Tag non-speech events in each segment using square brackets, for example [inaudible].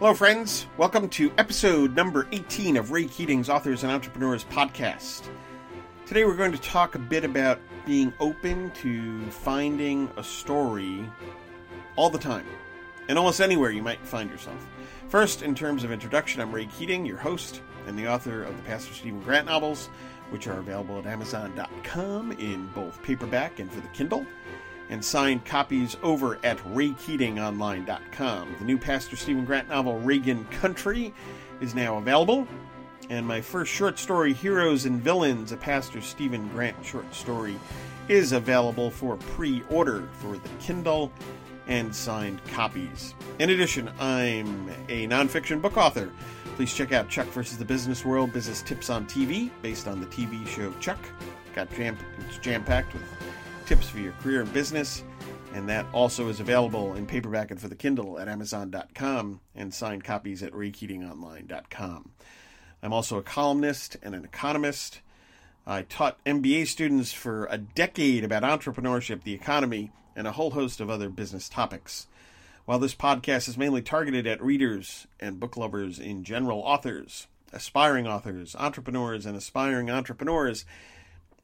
Hello, friends. Welcome to episode number 18 of Ray Keating's Authors and Entrepreneurs podcast. Today, we're going to talk a bit about being open to finding a story all the time, and almost anywhere you might find yourself. First, in terms of introduction, I'm Ray Keating, your host and the author of the Pastor Stephen Grant novels, which are available at Amazon.com in both paperback and for the Kindle and signed copies over at raykeatingonline.com. The new Pastor Stephen Grant novel, Reagan Country, is now available. And my first short story, Heroes and Villains, a Pastor Stephen Grant short story, is available for pre order for the Kindle and signed copies. In addition, I'm a nonfiction book author. Please check out Chuck versus the Business World Business Tips on TV, based on the TV show Chuck. Got jam, it's jam packed with tips for your career and business. And that also is available in paperback and for the Kindle at Amazon.com and signed copies at RayKeatingOnline.com. I'm also a columnist and an economist. I taught MBA students for a decade about entrepreneurship, the economy, and a whole host of other business topics. While this podcast is mainly targeted at readers and book lovers in general, authors, aspiring authors, entrepreneurs, and aspiring entrepreneurs,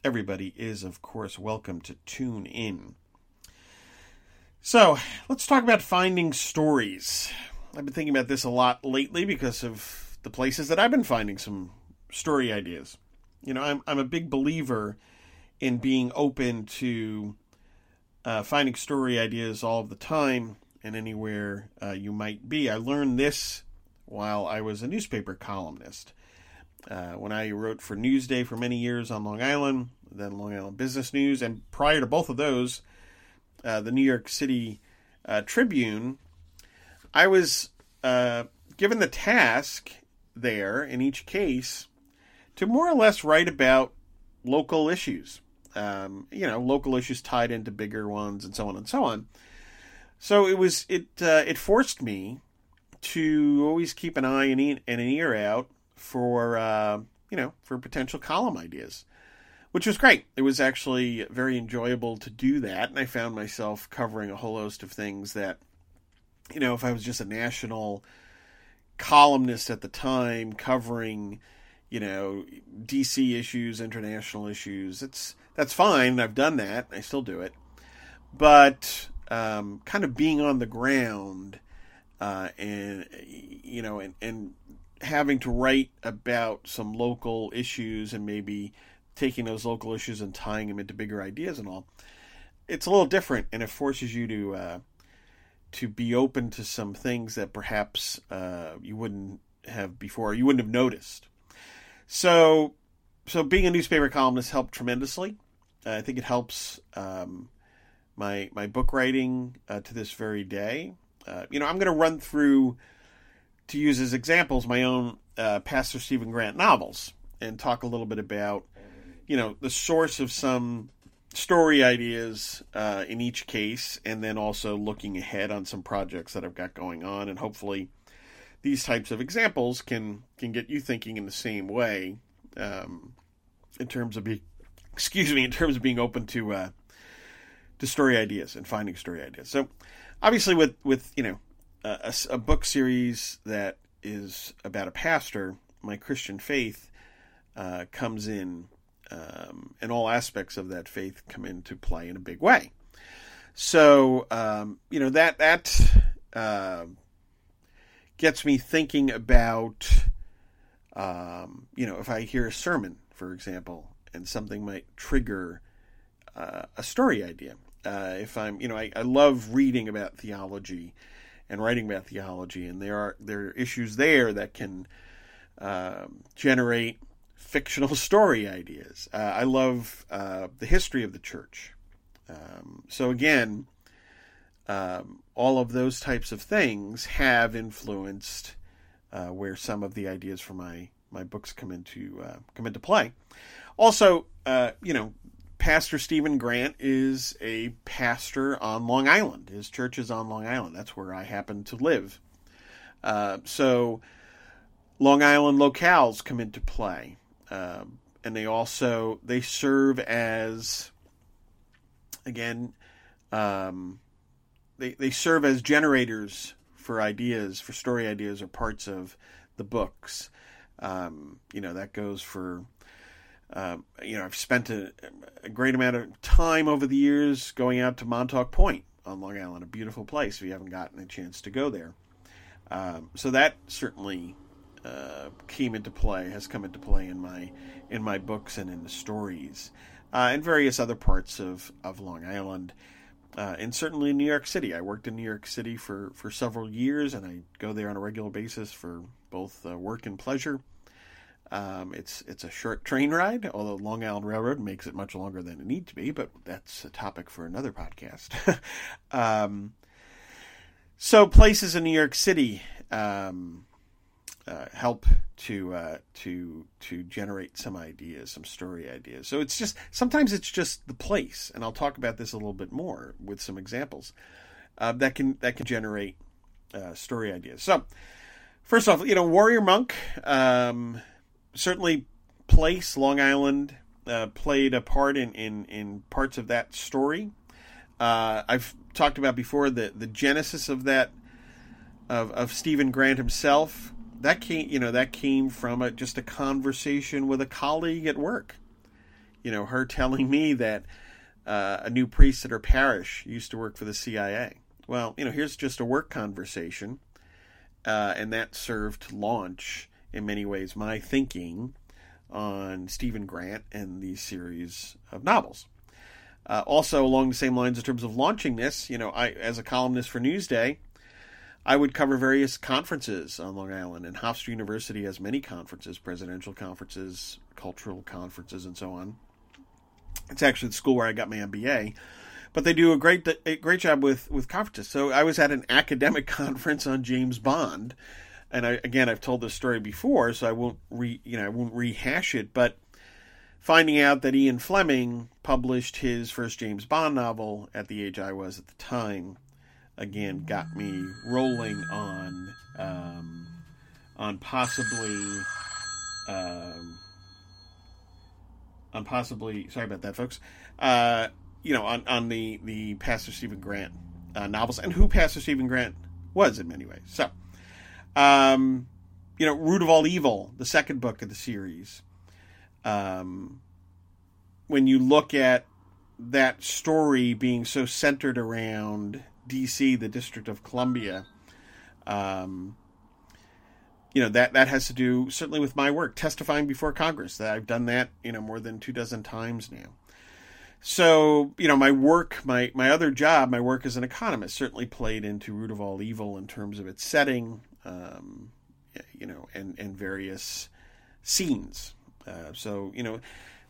everybody is, of course, welcome to tune in. So, let's talk about finding stories. I've been thinking about this a lot lately because of the places that I've been finding some story ideas. You know, I'm, I'm a big believer in being open to uh, finding story ideas all the time and anywhere uh, you might be. I learned this while I was a newspaper columnist. Uh, when I wrote for Newsday for many years on Long Island, then Long Island Business News, and prior to both of those, uh, the New York City uh, Tribune, I was uh, given the task there in each case to more or less write about local issues. Um, you know, local issues tied into bigger ones, and so on and so on. So it was it uh, it forced me to always keep an eye and an ear out for uh, you know for potential column ideas, which was great. It was actually very enjoyable to do that, and I found myself covering a whole host of things that you know if I was just a national columnist at the time covering you know DC issues, international issues. It's that's fine. I've done that. I still do it, but um, kind of being on the ground uh, and you know and and having to write about some local issues and maybe taking those local issues and tying them into bigger ideas and all. It's a little different, and it forces you to uh, to be open to some things that perhaps uh, you wouldn't have before. You wouldn't have noticed. So, so being a newspaper columnist helped tremendously. Uh, I think it helps um, my my book writing uh, to this very day. Uh, you know, I'm going to run through to use as examples my own uh, Pastor Stephen Grant novels and talk a little bit about, you know, the source of some story ideas uh, in each case, and then also looking ahead on some projects that I've got going on, and hopefully these types of examples can can get you thinking in the same way um, in terms of be, excuse me in terms of being open to uh, to story ideas and finding story ideas. So obviously with with you know a, a, book series that is about a pastor, my Christian faith uh, comes in, um, and all aspects of that faith come into play in a big way. So um, you know that that uh, gets me thinking about um, you know if I hear a sermon, for example, and something might trigger uh, a story idea. Uh, if I'm, you know, I, I love reading about theology and writing about theology, and there are there are issues there that can um, generate fictional [laughs] story ideas. Uh, I love uh, the history of the church. Um, so again, um, all of those types of things have influenced uh, where some of the ideas for my my books come into uh, come into play. Also, uh, you know, Pastor Stephen Grant is a pastor on Long Island. His church is on Long Island. That's where I happen to live. Uh, so Long Island locales come into play, uh, and they also they serve as again um, they they serve as generators for ideas, for story ideas or parts of the books. Um, you know, that goes for, um, you know, I've spent a, a, great amount of time over the years going out to Montauk Point on Long Island, a beautiful place if you haven't gotten a chance to go there. Um, so that certainly uh, came into play, has come into play in my in my books and in the stories, uh, and various other parts of, of Long Island uh, and certainly in New York City. I worked in New York City for, for several years, and I go there on a regular basis for both uh, work and pleasure. Um, it's it's a short train ride, although Long Island Railroad makes it much longer than it needs to be. But that's a topic for another podcast. [laughs] um, so places in New York City um, uh, help to uh, to to generate some ideas, some story ideas. So it's just sometimes it's just the place, and I'll talk about this a little bit more with some examples uh, that can that can generate uh, story ideas. So first off, you know, Warrior Monk um, certainly place Long Island uh, played a part in, in in parts of that story. Uh, I've talked about before the the genesis of that of of Stephen Grant himself. That came you know that came from a, just a conversation with a colleague at work. You know her telling me that uh, a new priest at her parish used to work for the cia well you know here's just a work conversation uh, and that served to launch in many ways my thinking on stephen grant and these series of novels uh, also along the same lines in terms of launching this you know i as a columnist for newsday I would cover various conferences on Long Island, and Hofstra University has many conferences, presidential conferences, cultural conferences, and so on. It's actually the school where I got my MBA, but they do a great a great job with with conferences. So I was at an academic [laughs] conference on James Bond, and I, again I've told this story before, so I won't re you know I won't rehash it, but finding out that Ian Fleming published his first James Bond novel at the age I was at the time again got me rolling on um, on possibly um, on possibly sorry about that folks uh, you know on, on the the pastor stephen grant uh, novels and who pastor stephen grant was in many ways. So um, you know root of all evil the second book of the series um, when you look at that story being so centered around D.C., the District of Columbia. Um, you know that that has to do certainly with my work, testifying before Congress. That I've done that you know more than two dozen times now. So you know my work, my my other job, my work as an economist certainly played into root of all evil in terms of its setting, um, you know, and and various scenes. Uh, so you know,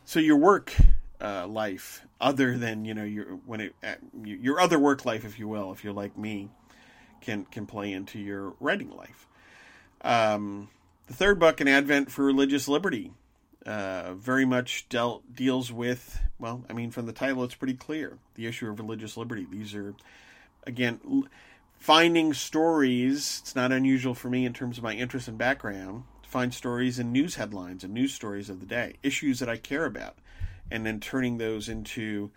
so your work uh, life other than you know your when it uh, your other work life, if you will, if you're like me, can can play into your writing life. Um, the third book, an Advent for Religious Liberty, uh, very much dealt deals with well, I mean, from the title, it's pretty clear the issue of religious liberty. These are again. Finding stories, it's not unusual for me in terms of my interest and background to find stories in news headlines and news stories of the day, issues that I care about and then turning those into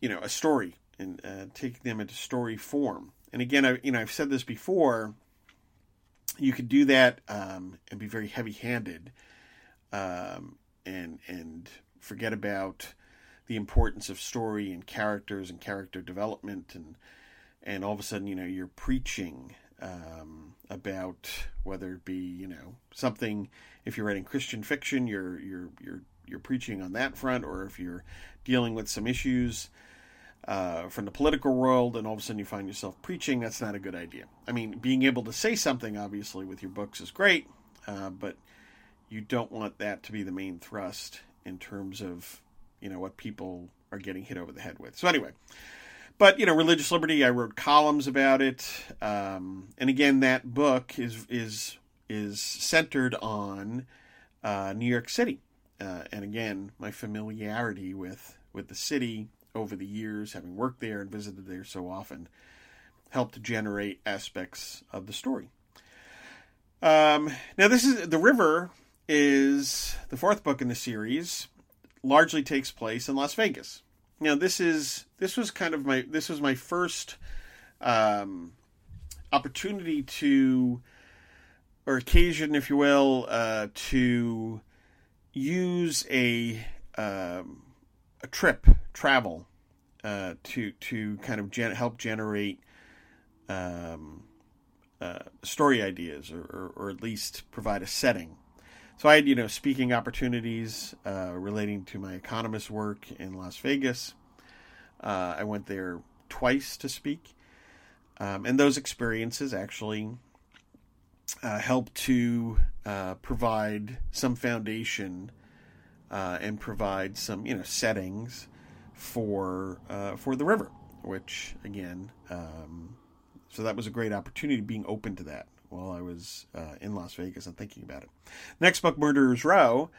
you know a story and uh, taking them into story form. And again, I you know I've said this before. You could do that um, and be very heavy-handed, um, and and forget about the importance of story and characters and character development, and and all of a sudden you know you're preaching um, about whether it be you know something. If you're writing Christian fiction, you're you're you're you're preaching on that front, or if you're dealing with some issues uh, from the political world, and all of a sudden you find yourself preaching, that's not a good idea. I mean, being able to say something, obviously, with your books is great, uh, but you don't want that to be the main thrust in terms of you know what people are getting hit over the head with. So anyway, but you know, religious liberty. I wrote columns about it, um, and again, that book is is is centered on uh, New York City uh, and again, my familiarity with with the city over the years, having worked there and visited there so often, helped generate aspects of the story. Um, now, this is the river is the fourth book in the series. Largely takes place in Las Vegas. Now, this is this was kind of my this was my first um, opportunity to, or occasion, if you will, uh, to use a um, a trip travel uh, to to kind of gen- help generate um, uh, story ideas or, or, or, at least provide a setting. So I had you know speaking opportunities uh, relating to my economist work in Las Vegas. Uh, I went there twice to speak, um, and those experiences actually uh, to uh, provide some foundation uh, and provide some you know settings for uh, for the river, which again, um, so that was a great opportunity being open to that while I was uh, in Las Vegas and thinking about it. Next book, Murderers Row.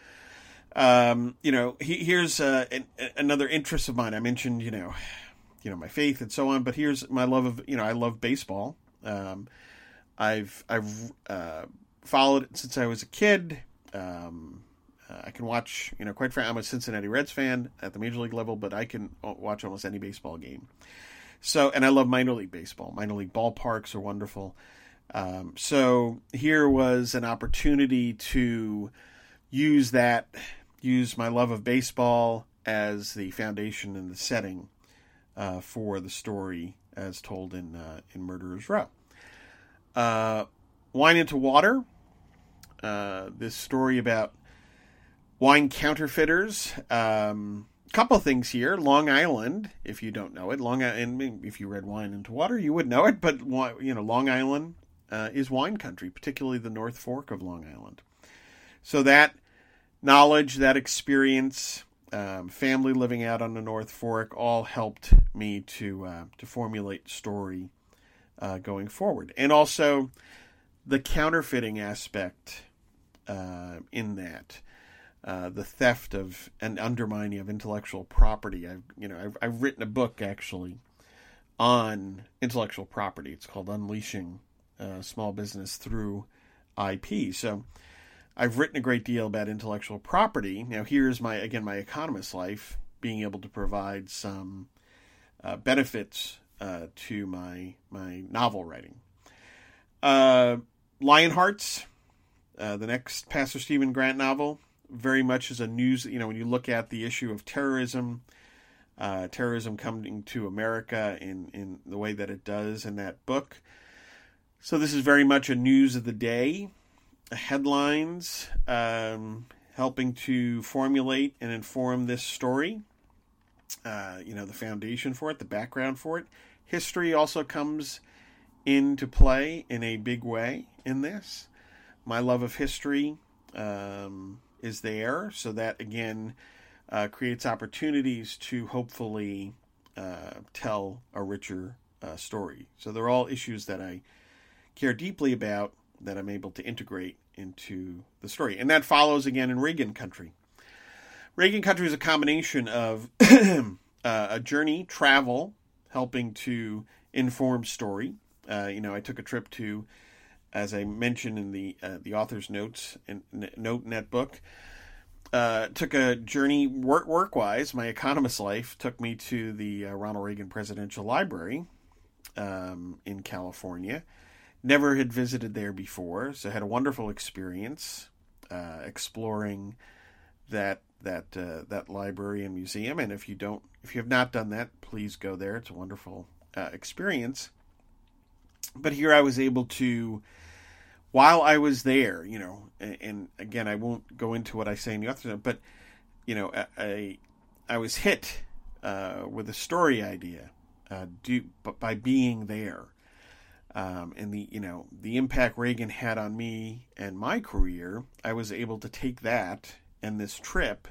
Um, you know, he, here's uh, an, another interest of mine. I mentioned, you know, you know my faith and so on, but here's my love of, you know, I love baseball. Um, I've I've uh, followed it since I was a kid. Um, uh, I can watch, you know, quite frankly, I'm a Cincinnati Reds fan at the major league level, but I can watch almost any baseball game. So, and I love minor league baseball. Minor league ballparks are wonderful. Um, so here was an opportunity to use that, use my love of baseball as the foundation and the setting uh, for the story as told in uh, in Murderers Row. Uh, Wine into Water. Uh, this story about wine counterfeiters. Um, couple things here. Long Island, if you don't know it, Long Island. If you read Wine into Water, you would know it. But you know, Long Island uh, is wine country, particularly the North Fork of Long Island. So that knowledge, that experience, um, family living out on the North Fork, all helped me to uh, to formulate story uh, going forward, and also the counterfeiting aspect uh, in that uh, the theft of and undermining of intellectual property. I've you know I've, I've written a book actually on intellectual property. It's called Unleashing uh, Small Business Through IP. So I've written a great deal about intellectual property. Now here's my again my economist life, being able to provide some uh, benefits uh, to my my novel writing. Uh, Lionhearts, uh, the next Pastor Stephen Grant novel, very much is a news. You know, when you look at the issue of terrorism, uh, terrorism coming to America in in the way that it does in that book. So this is very much a news of the day, headlines, um, helping to formulate and inform this story. Uh, you know, the foundation for it, the background for it. History also comes into play in a big way in this. My love of history. Um, is there. So that again uh, creates opportunities to hopefully uh, tell a richer uh, story. So they're all issues that I care deeply about that I'm able to integrate into the story. And that follows again in Reagan Country. Reagan Country is a combination of [clears throat] uh, a journey, travel, helping to inform story. Uh, you know, I took a trip to as I mentioned in the uh, the author's notes and note that book. Uh, took a journey work work wise. My economist life took me to the uh, Ronald Reagan Presidential Library um, in California. Never had visited there before, so had a wonderful experience uh, exploring that that uh, that library and museum. And if you don't, if you have not done that, please go there. It's a wonderful uh, experience. But here I was able to while I was there, you know, and, and, again, I won't go into what I say in the author, but you know, I I was hit uh, with a story idea uh, due, but by being there, um, and the you know the impact Reagan had on me and my career, I was able to take that and this trip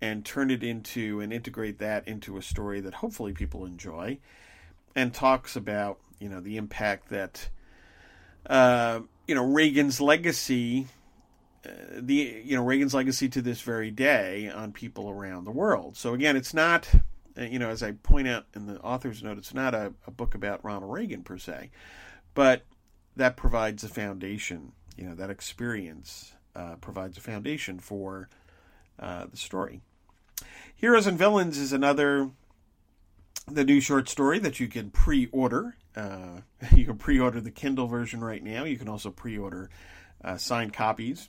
and turn it into and integrate that into a story that hopefully people enjoy, and talks about you know the impact that. Uh, you know Reagan's legacy, uh, the you know Reagan's legacy to this very day on people around the world. So again, it's not you know as I point out in the author's note, it's not a, a book about Ronald Reagan per se, but that provides a foundation. You know that experience uh, provides a foundation for uh, the story. Heroes and Villains is another the new short story that you can pre-order. Uh, [laughs] you can pre-order the Kindle version right now. You can also pre-order uh, signed copies.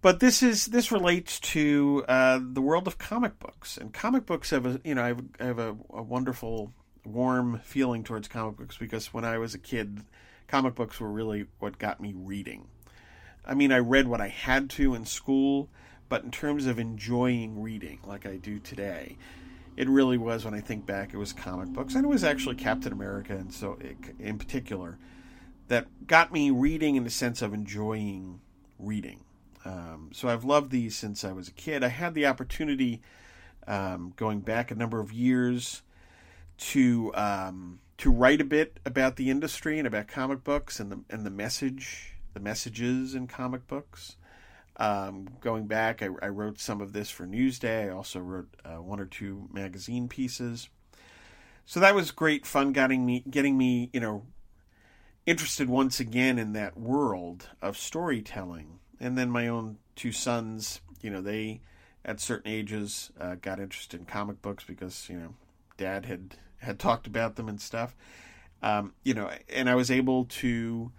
But this is this relates to uh, the world of comic books, and comic books have a you know I have, I have a, a wonderful warm feeling towards comic books because when I was a kid, comic books were really what got me reading. I mean, I read what I had to in school, but in terms of enjoying reading like I do today, it really was when I think back, it was comic books, and it was actually Captain America, and so in particular, that got me reading in the sense of enjoying reading. Um, so I've loved these since I was a kid. I had the opportunity, um, going back a number of years, to um, to write a bit about the industry and about comic books and the and the message, the messages in comic books. Um, going back, I, I, wrote some of this for Newsday. I also wrote uh, one or two magazine pieces. So that was great fun, getting me, getting me, you know, interested once again in that world of storytelling. And then my own two sons, you know, they at certain ages uh, got interested in comic books because you know, Dad had had [laughs] talked about them and stuff. Um, you know, and I was able to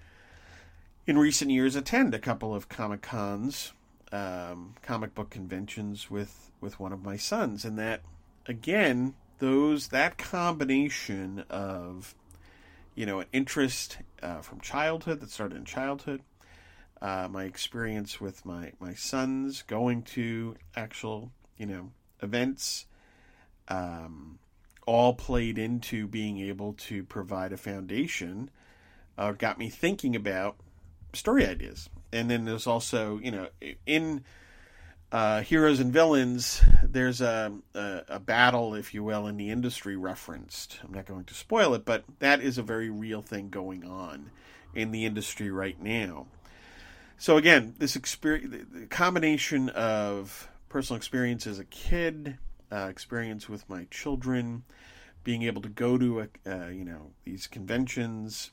in recent years attend a couple of comic cons, um, comic book conventions with with one of my sons, and that again, those that combination of you know an interest uh, from childhood that started in childhood, uh, my experience with my my sons going to actual you know events. Um, all played into being able to provide a foundation, uh, got me thinking about story ideas. And then there's also, you know, in uh, Heroes and Villains, there's a, a, a, battle, if you will, in the industry referenced. I'm not going to spoil it, but that is a very real thing going on in the industry right now. So again, this experience, the combination of personal experience as a kid, uh, experience with my children, being able to go to a, uh, you know these conventions,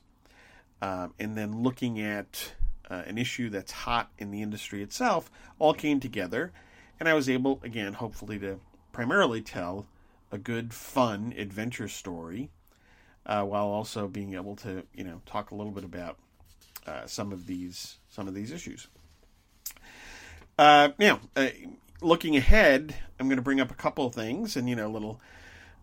um, and then looking at uh, an issue that's hot in the industry itself all came together, and I was able, again, hopefully, to primarily tell a good, fun adventure story, uh, while also being able to, you know, talk a little bit about uh, some of these some of these issues. Uh, now, uh, looking ahead, I'm going to bring up a couple of things, and you know, a little.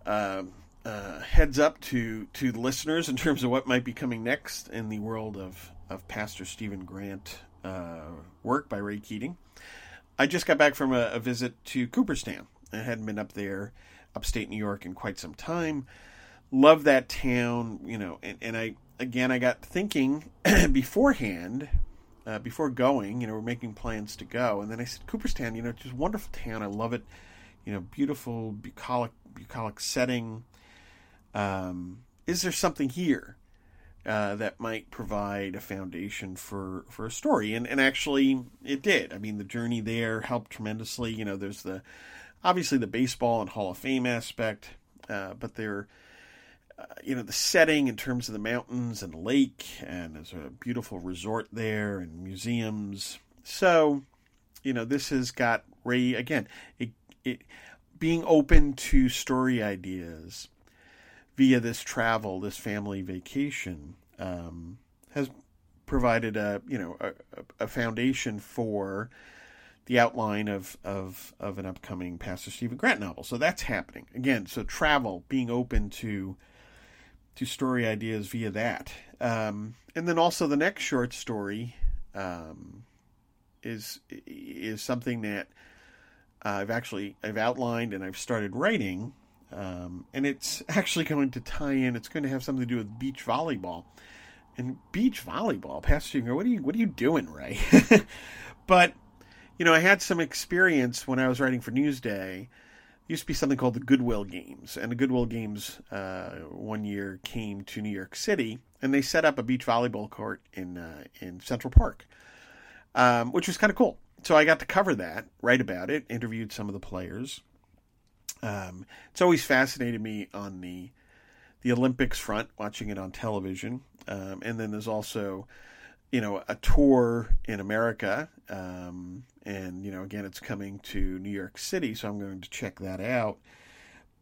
Uh, uh, heads up to to the listeners in terms of what might be coming next in the world of of Pastor Stephen Grant uh, work by Ray Keating. I just got back from a, a, visit to Cooperstown. I hadn't been up there, upstate New York, in quite some time. Love that town, you know, and, and I again I got thinking [clears throat] beforehand, uh, before going, you know, we're making plans to go, and then I said Cooperstown, you know, it's just a wonderful town. I love it, you know, beautiful bucolic bucolic setting. Um, is there something here? uh, that might provide a foundation for for a story. And and actually, it did. I mean, the journey there helped tremendously. You know, there's the obviously the baseball and Hall of Fame aspect, uh, but there. Uh, you know the setting in terms of the mountains and the lake, and there's a beautiful resort there and museums. So, you know, this has got Ray again. It, it being open to story ideas via this travel, this family vacation, um, has provided a you know a, a, foundation for the outline of, of of an upcoming Pastor Stephen Grant novel. So that's happening again. So travel, being open to to story ideas via that, um, and then also the next short story um, is is something that I've actually I've outlined and I've started writing um, and it's actually going to tie in. It's going to have something to do with beach volleyball. And beach volleyball, Pastor Singer, what are you what are you doing, Ray? [laughs] but you know, I had some experience when I was writing for Newsday. Used to be something called the Goodwill Games, and the Goodwill Games uh, one year came to New York City, and they set up a beach volleyball court in uh, in Central Park, um, which was kind of cool. So I got to cover that, write about it, interviewed some of the players, um, it's always fascinated me on the the Olympics front, watching it on television, um, and then there's also, you know, a tour in America, um, and you know, again, it's coming to New York City, so I'm going to check that out.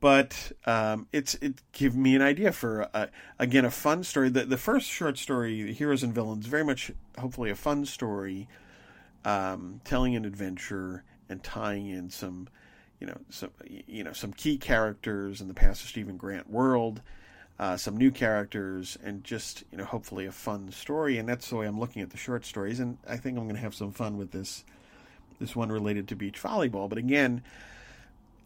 but um, it's it gave me an idea for a, again a fun story. The the first short story, Heroes and Villains, very much hopefully a fun story, um, telling an adventure and tying in some, you know, some you know some key characters in the Pastor Stephen Grant world, uh, some new characters, and just you know hopefully a fun story. And that's the way I'm looking at the short stories. And I think I'm going to have some fun with this this one related to beach volleyball. But again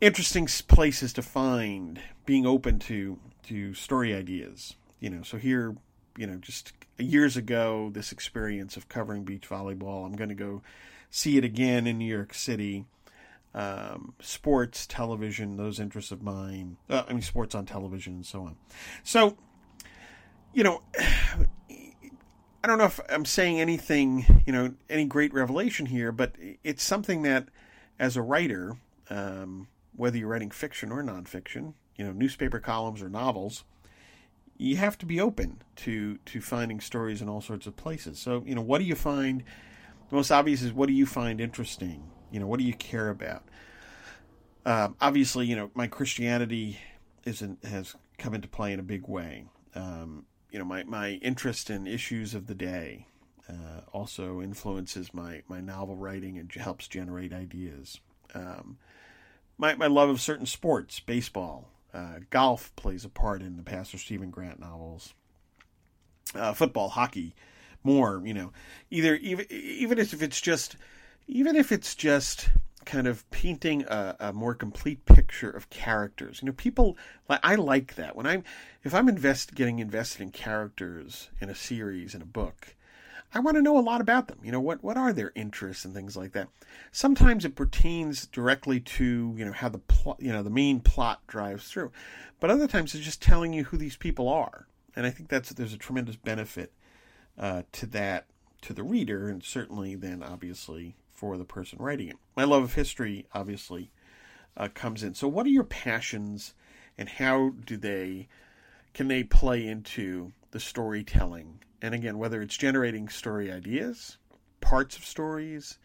interesting places to find being open to to story ideas you know so here you know just years ago this experience of covering beach volleyball i'm going to go see it again in new york city um, sports television those interests of mine uh, i mean sports on television and so on so you know [sighs] i don't know if i'm saying anything you know any great revelation here but it's something that as a writer um, whether you're writing fiction or nonfiction, you know, newspaper columns or novels, you have to be open to to finding stories in all sorts of places. So, you know, what do you find? The most obvious is what do you find interesting? You know, what do you care about? Um, obviously, you know, my Christianity isn't has come into play in a big way. Um, you know, my my interest in issues of the day uh, also influences my my novel writing and helps generate ideas. Um, my, my love of certain sports, baseball, uh, golf plays a part in the Pastor Stephen Grant novels. Uh, football, hockey, more. You know, either even even if it's just even if it's just kind of painting a, a, more complete picture of characters. You know, people like I like that when I'm if I'm invest getting invested in characters in a series in a book. I want to know a lot about them. You know, what, what are their interests and things like that. Sometimes it pertains directly to, you know, how the plot, you know, the main plot drives through. But other times it's just telling you who these people are. And I think that's, there's a tremendous benefit uh, to that, to the reader, and certainly then obviously for the person writing it. My love of history obviously uh, comes in. So what are your passions and how do they, can they play into the storytelling and again, whether it's generating story ideas, parts of stories,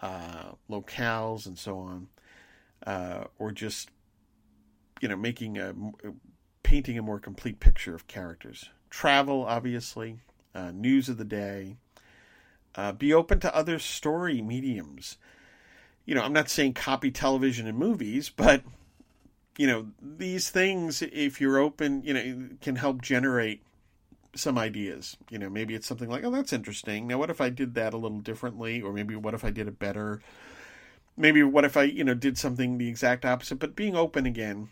uh, locales, and so on, uh, or just you know making a painting a more complete picture of characters. Travel, obviously, uh, news of the day. Uh, be open to other story mediums. You know, I'm not saying copy television and movies, but you know these things, if you're open, you know, can help generate some ideas. You know, maybe it's something like, oh, that's interesting. Now, what if I did that a little differently? Or maybe what if I did it better? Maybe what if I, you know, did something the exact opposite? But being open again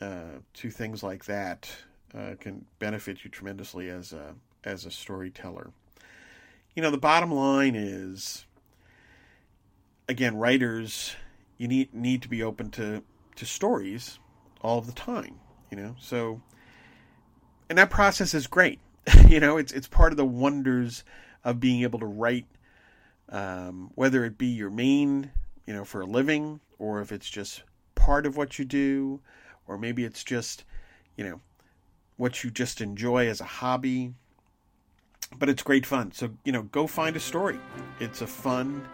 uh, to things like that uh, can benefit you tremendously as a as a storyteller. You know, the bottom line is, again, writers you need need to be open to to stories all of the time. You know, so and that process is great. [laughs] you know, it's it's part of the wonders of being able to write, um, whether it be your main, you know, for a living, or if it's just part of what you do, or maybe it's just, you know, what you just enjoy as a hobby. But it's great fun. So, you know, go find a story. It's a fun,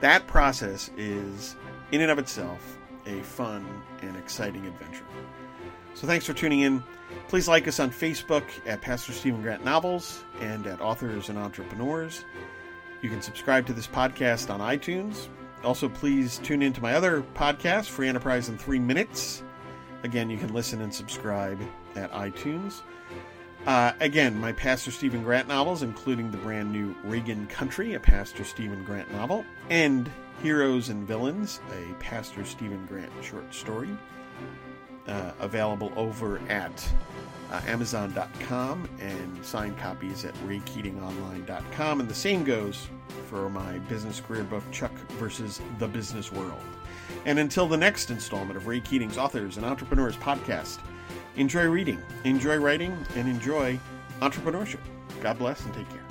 that process is, in and of itself, a fun and exciting adventure. So, thanks for tuning in. Please like us on Facebook at Pastor Stephen Grant Novels and at Authors and Entrepreneurs. You can subscribe to this podcast on iTunes. Also, please tune in to my other podcast, Free Enterprise in Three Minutes. Again, you can listen and subscribe at iTunes. Uh, again, my Pastor Stephen Grant novels, including the brand new Reagan Country, a Pastor Stephen Grant novel, and Heroes and Villains, a Pastor Stephen Grant short story uh, available over at uh, Amazon.com and signed copies at RayKeatingOnline.com. And the same goes for my business career book, Chuck versus the Business World. And until the next installment of Ray Keating's Authors and Entrepreneurs podcast, enjoy reading, enjoy writing, and enjoy entrepreneurship. God bless and take care.